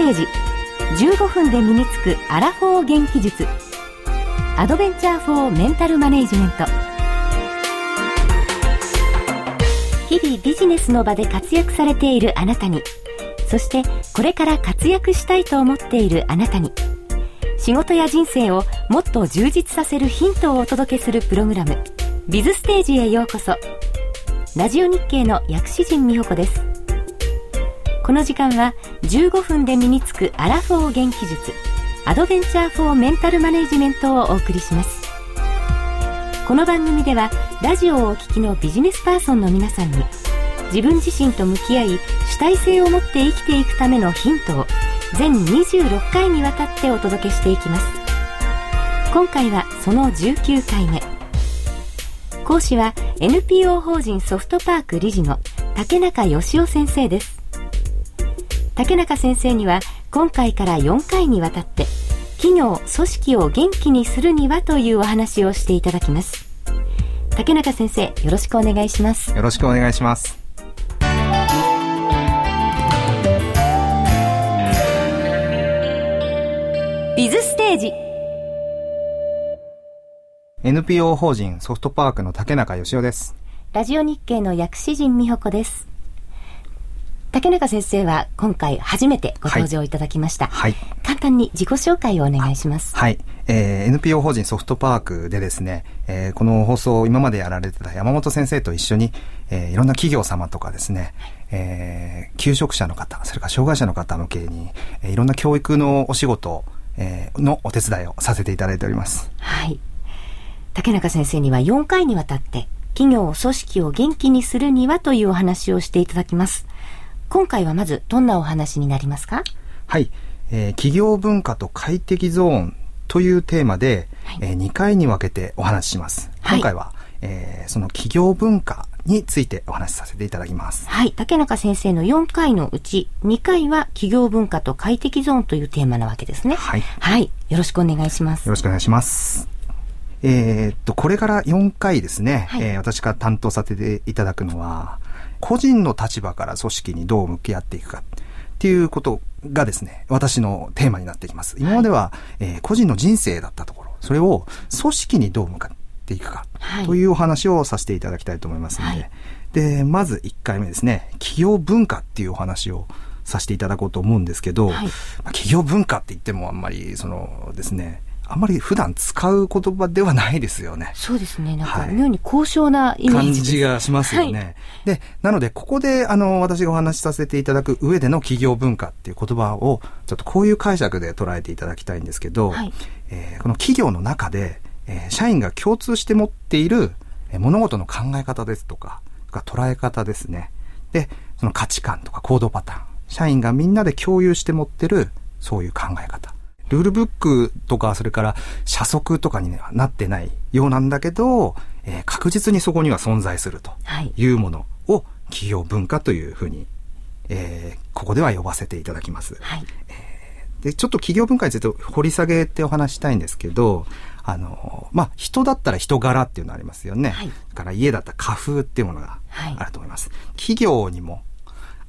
テージ。15分で身につくアラフォー元気術。アドベンチャーフォーメンタルマネジメント。日々ビジネスの場で活躍されているあなたに。そしてこれから活躍したいと思っているあなたに。仕事や人生をもっと充実させるヒントをお届けするプログラム。ビズステージへようこそ。ラジオ日経の薬師陣美穂子です。この時間は15分で身につくアラフォー元気術アドベンチャーフォーメンタルマネジメントをお送りします。この番組ではラジオをお聞きのビジネスパーソンの皆さんに自分自身と向き合い主体性を持って生きていくためのヒントを全26回にわたってお届けしていきます。今回はその19回目。講師は NPO 法人ソフトパーク理事の竹中義雄先生です。竹中先生には今回から4回にわたって企業組織を元気にするにはというお話をしていただきます。竹中先生よろしくお願いします。よろしくお願いします。ビズステージ。NPO 法人ソフトパークの竹中義雄です。ラジオ日経の薬師陣美穂子です竹中先生は今回初めてご登場いただきました。はい。簡単に自己紹介をお願いします。はい。えー、NPO 法人ソフトパークでですね、えー、この放送を今までやられてた山本先生と一緒に、えー、いろんな企業様とかですね、えー、求職者の方、それから障害者の方向けに、えー、いろんな教育のお仕事、えー、のお手伝いをさせていただいております。はい。竹中先生には4回にわたって企業組織を元気にするにはというお話をしていただきます。今回はまずどんなお話になりますか？はい、えー、企業文化と快適ゾーンというテーマで、はい、えー、2回に分けてお話しします。はい、今回は、えー、その企業文化についてお話しさせていただきます。はい。竹中先生の4回のうち、2回は企業文化と快適ゾーンというテーマなわけですね。はい。はい。よろしくお願いします。よろしくお願いします。えー、っと、これから4回ですね、はい、えー、私が担当させていただくのは、個人の立場から組織にどう向き合っていくかっていうことがですね、私のテーマになってきます。今までは、はい、えー、個人の人生だったところ、それを組織にどう向かっていくか、というお話をさせていただきたいと思いますので、はい、で、まず1回目ですね、企業文化っていうお話をさせていただこうと思うんですけど、はい、企業文化って言ってもあんまり、そのですね、あまり普段使う言葉ではないですよね。そうですね。なんか妙に高尚なイメージ、感じがしますよね。はい、で、なのでここであの私がお話しさせていただく上での企業文化っていう言葉をちょっとこういう解釈で捉えていただきたいんですけど、はい、えー、この企業の中で、えー、社員が共通して持っている、えー、物事の考え方ですとか、か捉え方ですね。で、その価値観とか行動パターン。社員がみんなで共有して持ってるそういう考え方。ルールブックとか、それから社則とかにはなってないようなんだけど、えー、確実にそこには存在するというものを企業文化というふうに、えー、ここでは呼ばせていただきます。はい、えー、で、ちょっと企業文化について掘り下げてお話したいんですけど、あの、まあ、人だったら人柄っていうのありますよね。はい、だから家だったら家風っていうものがあると思います。はい、企業にも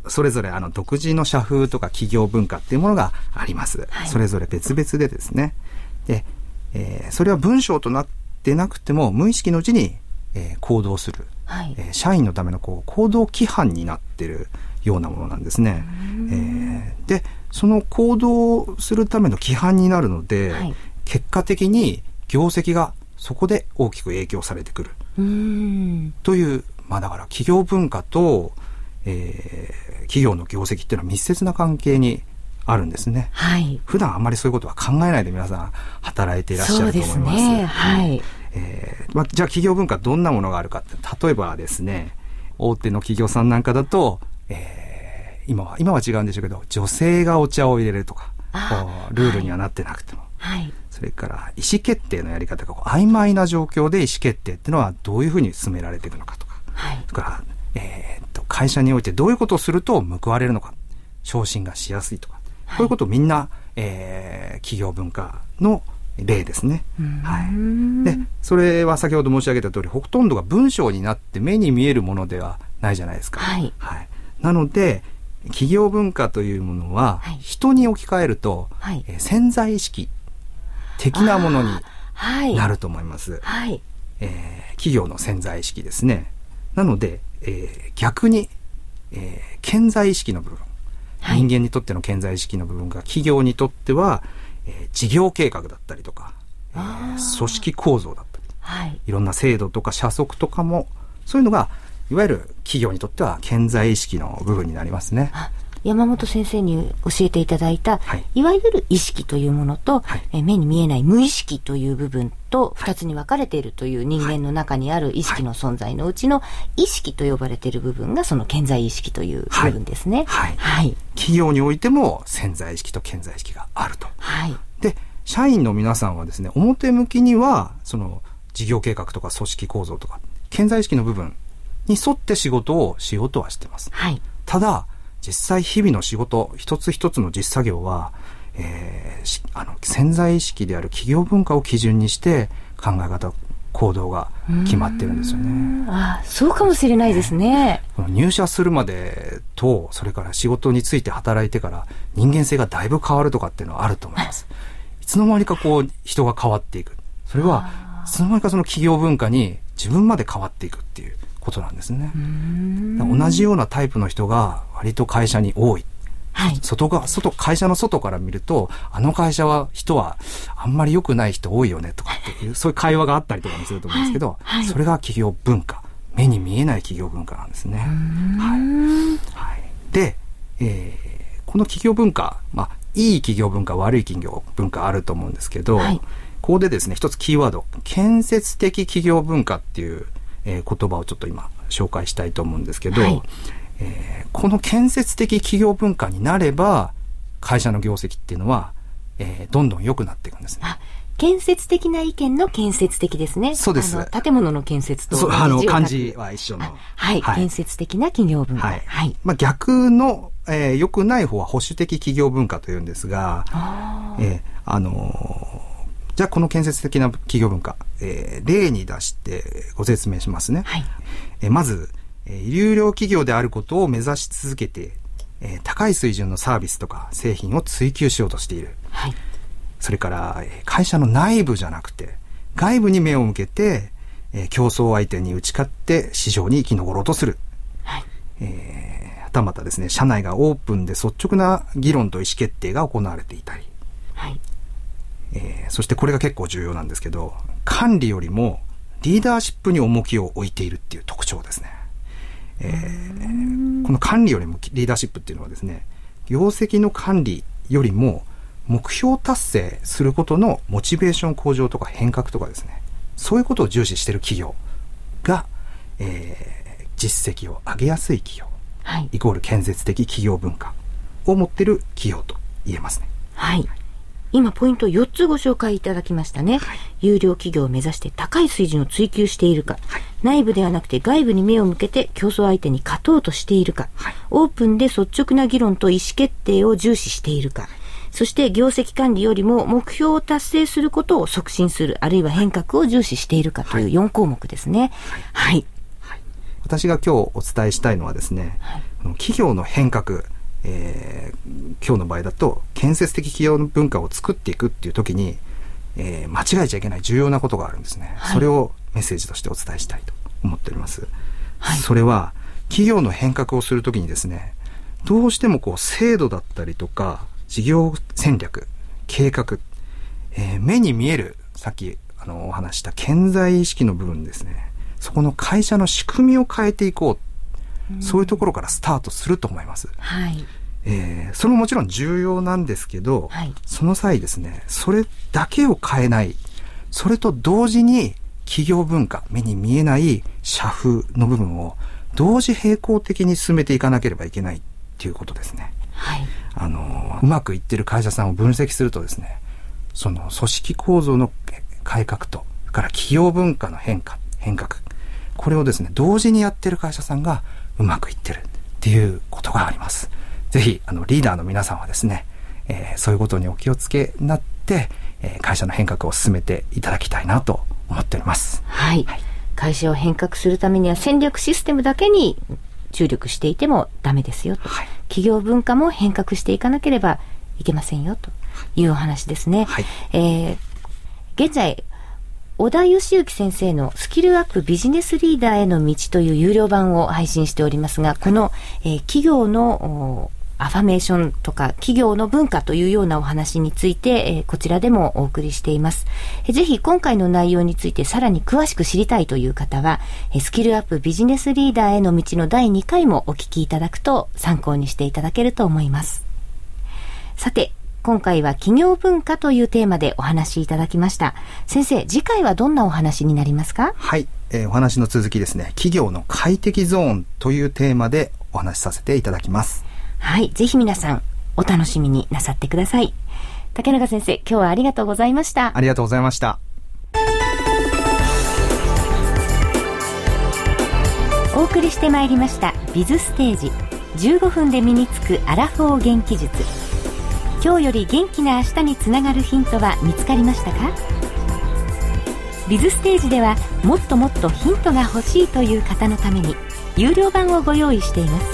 それぞれあの独自の社風とか企業文化っていうものがあります。はい、それぞれ別々でですね。で、えー、それは文章となってなくても無意識のうちに、えー、行動する、はい、えー、社員のためのこう行動規範になってるようなものなんですね。えー、で、その行動するための規範になるので、はい、結果的に業績がそこで大きく影響されてくる。という、まあだから企業文化と、えー、企業の業績っていうのは密接な関係にあるんですね。はい。普段あんまりそういうことは考えないで皆さん働いていらっしゃると思います。すね。はい。えー、まあ、じゃあ企業文化どんなものがあるかって、例えばですね、大手の企業さんなんかだと、えー、今は、今は違うんでしょうけど、女性がお茶を入れるとか、ルールにはなってなくても。はい。それから意思決定のやり方が曖昧な状況で意思決定っていうのはどういうふうに進められていくのかとか。はい。それから、えー、会社においてどういうことをすると報われるのか、昇進がしやすいとか、はい、こういうことをみんな、えー、企業文化の例ですね。はい。で、それは先ほど申し上げた通り、ほとんどが文章になって目に見えるものではないじゃないですか。はい。はい、なので、企業文化というものは、はい、人に置き換えると、はい、えー、潜在意識的なものになると思います。はい、えー、企業の潜在意識ですね。なので、えー、逆に、えー、潜在意識の部分、はい、人間にとっての潜在意識の部分が企業にとっては、えー、事業計画だったりとか、えー、組織構造だったり、はい、いろんな制度とか社則とかも、そういうのがいわゆる企業にとっては健在意識の部分になりますね。山本先生に教えていただいた、はい、いわゆる意識というものと、はい、え目に見えない無意識という部分と二つに分かれているという人間の中にある意識の存在のうちの意識と呼ばれている部分がその健在意識という部分ですね。はい。はい、企業においても潜在意識と健在意識があると。はい。で、社員の皆さんはですね、表向きには、その事業計画とか組織構造とか、健在意識の部分に沿って仕事をしようとはしてます。はい。ただ、実際日々の仕事、一つ一つの実作業は、えー、あの潜在意識である企業文化を基準にして考え方、行動が決まってるんですよね。あそうかもしれないですね。ね入社するまでと、それから仕事について働いてから人間性がだいぶ変わるとかっていうのはあると思います。いつの間にかこう人が変わっていく。それはいつの間にかその企業文化に自分まで変わっていくっていうことなんですね。同じようなタイプの人が割と会社に多い。はい、外が、外、会社の外から見ると、あの会社は人はあんまり良くない人多いよねとかっていう、そういう会話があったりとかもすると思うんですけど、はいはい、それが企業文化。目に見えない企業文化なんですね。はい。はい、で、えー、この企業文化、まあ、いい企業文化、悪い企業文化あると思うんですけど、ここでですね、一つキーワード、建設的企業文化っていうえー、言葉をちょっと今紹介したいと思うんですけど、はい、えー、この建設的企業文化になれば会社の業績っていうのは、えー、どんどん良くなっていくんですね。建設的な意見の建設的ですね。そうです。建物の建設とあの、漢字は一緒の。はい、はい、建設的な企業文化。はい。はい、まあ逆の、えー、良くない方は保守的企業文化というんですが、あえー、あのーじゃあこの建設的な企業文化、えー、例に出してご説明しますね。はい、えー、まず、えー、有料企業であることを目指し続けて、えー、高い水準のサービスとか製品を追求しようとしている。はい、それから、えー、会社の内部じゃなくて、外部に目を向けて、えー、競争相手に打ち勝って市場に生き残ろうとする。はい、えー、はたまたですね、社内がオープンで率直な議論と意思決定が行われていたり。はいえー、そしてこれが結構重要なんですけど、管理よりもリーダーシップに重きを置いているっていう特徴ですね。えー、この管理よりもリーダーシップっていうのはですね、業績の管理よりも目標達成することのモチベーション向上とか変革とかですね、そういうことを重視している企業が、えー、実績を上げやすい企業、はい、イコール建設的企業文化を持っている企業と言えますね。はい、今ポイント4つご紹介いただきましたね。はい、有料企業を目指して高い水準を追求しているか、はい、内部ではなくて外部に目を向けて競争相手に勝とうとしているか、はい、オープンで率直な議論と意思決定を重視しているか、そして業績管理よりも目標を達成することを促進する、あるいは変革を重視しているかという4項目ですね。はい。私が今日お伝えしたいのはですね、企業の変革、えー、今日の場合だと建設的企業文化を作っていくっていう時に、えー、間違えちゃいけない重要なことがあるんですね、はい、それをメッセージとしてお伝えしたいと思っております、はい、それは企業の変革をするときにですねどうしてもこう制度だったりとか事業戦略計画、えー、目に見えるさっきあのお話した健在意識の部分ですね。そこの会社の仕組みを変えていこうそういうところからスタートすると思います。はい。えー、それももちろん重要なんですけど、はい、その際ですね、それだけを変えない、それと同時に企業文化、目に見えない社風の部分を同時並行的に進めていかなければいけないっていうことですね。はい。あの、うまくいってる会社さんを分析するとですね、その組織構造の改革と、から企業文化の変化、変革。これをですね、同時にやってる会社さんがうまくいってるっていうことがあります。ぜひ、あの、リーダーの皆さんはですね、えー、そういうことにお気をつけになって、えー、会社の変革を進めていただきたいなと思っております。はい。はい、会社を変革するためには戦略システムだけに注力していてもダメですよと、はい、企業文化も変革していかなければいけませんよというお話ですね。はい、えー、現在、小田義之先生のスキルアップビジネスリーダーへの道という有料版を配信しておりますが、この、えー、企業のアファメーションとか企業の文化というようなお話について、え、こちらでもお送りしています。え、ぜひ今回の内容についてさらに詳しく知りたいという方は、え、スキルアップビジネスリーダーへの道の第2回もお聞きいただくと参考にしていただけると思います。さて、今回は企業文化というテーマでお話しいただきました。先生、次回はどんなお話になりますか？はい、えー、お話の続きですね、企業の快適ゾーンというテーマでお話しさせていただきます。はい、ぜひ皆さんお楽しみになさってください。竹中先生、今日はありがとうございました。ありがとうございました。お送りしてまいりました「ビズステージ15分で身につくアラフォー元気術」今日より元気な明日につながるヒントは見つかりましたか？ビズステージではもっともっとヒントが欲しいという方のために有料版をご用意しています。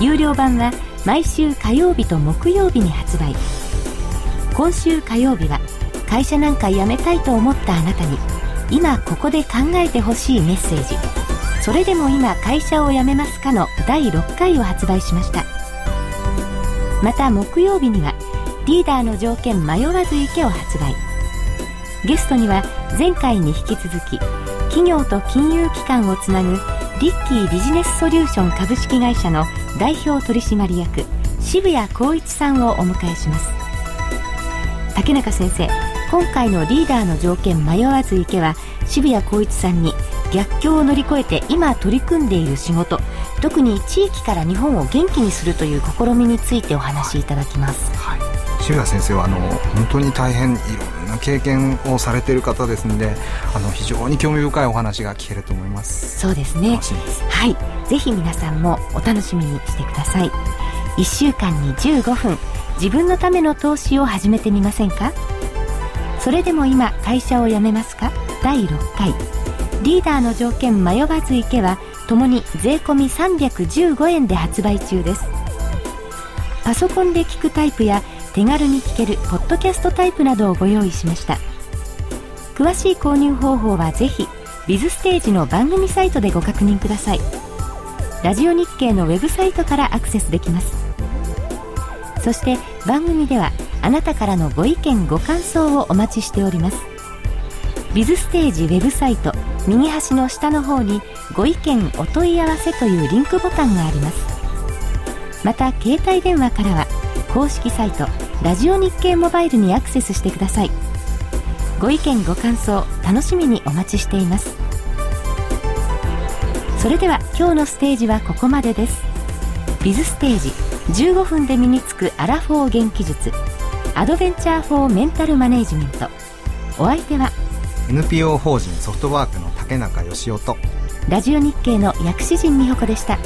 有料版は毎週火曜日と木曜日に発売。今週火曜日は会社なんか辞めたいと思ったあなたに今ここで考えてほしいメッセージ。それでも今会社を辞めますかの第6回を発売しました。また木曜日にはリーダーの条件迷わず行けを発売。ゲストには前回に引き続き企業と金融機関をつなぐリッキービジネスソリューション株式会社の代表取締役渋谷光一さんをお迎えします。竹中先生今回のリーダーの条件迷わず行けは渋谷光一さんに逆境を乗り越えて今取り組んでいる仕事。特に地域から日本を元気にするという試みについてお話しいただきます、はい、渋谷先生はあの本当に大変いろんな経験をされている方ですのであの非常に興味深いお話が聞けると思います。そうですね。はい。ぜひ皆さんもお楽しみにしてください。1週間に15分。自分のための投資を始めてみませんか？それでも今会社を辞めますか？第6回リーダーの条件迷わず行けはともに税込315円で発売中です。パソコンで聞くタイプや手軽に聞けるポッドキャストタイプなどをご用意しました。詳しい購入方法はぜひビズステージの番組サイトでご確認ください。ラジオ日経のウェブサイトからアクセスできます。そして番組ではあなたからのご意見ご感想をお待ちしております。ビズステージウェブサイト右端の下の方にご意見お問い合わせというリンクボタンがあります。また携帯電話からは公式サイトラジオ日経モバイルにアクセスしてください。ご意見ご感想楽しみにお待ちしています。それでは今日のステージはここまでです。ビズステージ15分で身につくアラフォー元気術アドベンチャーフォーメンタルマネージメント。お相手は NPO 法人ソフトワークの竹中義雄とラジオ日経の薬師陣美穂子でした。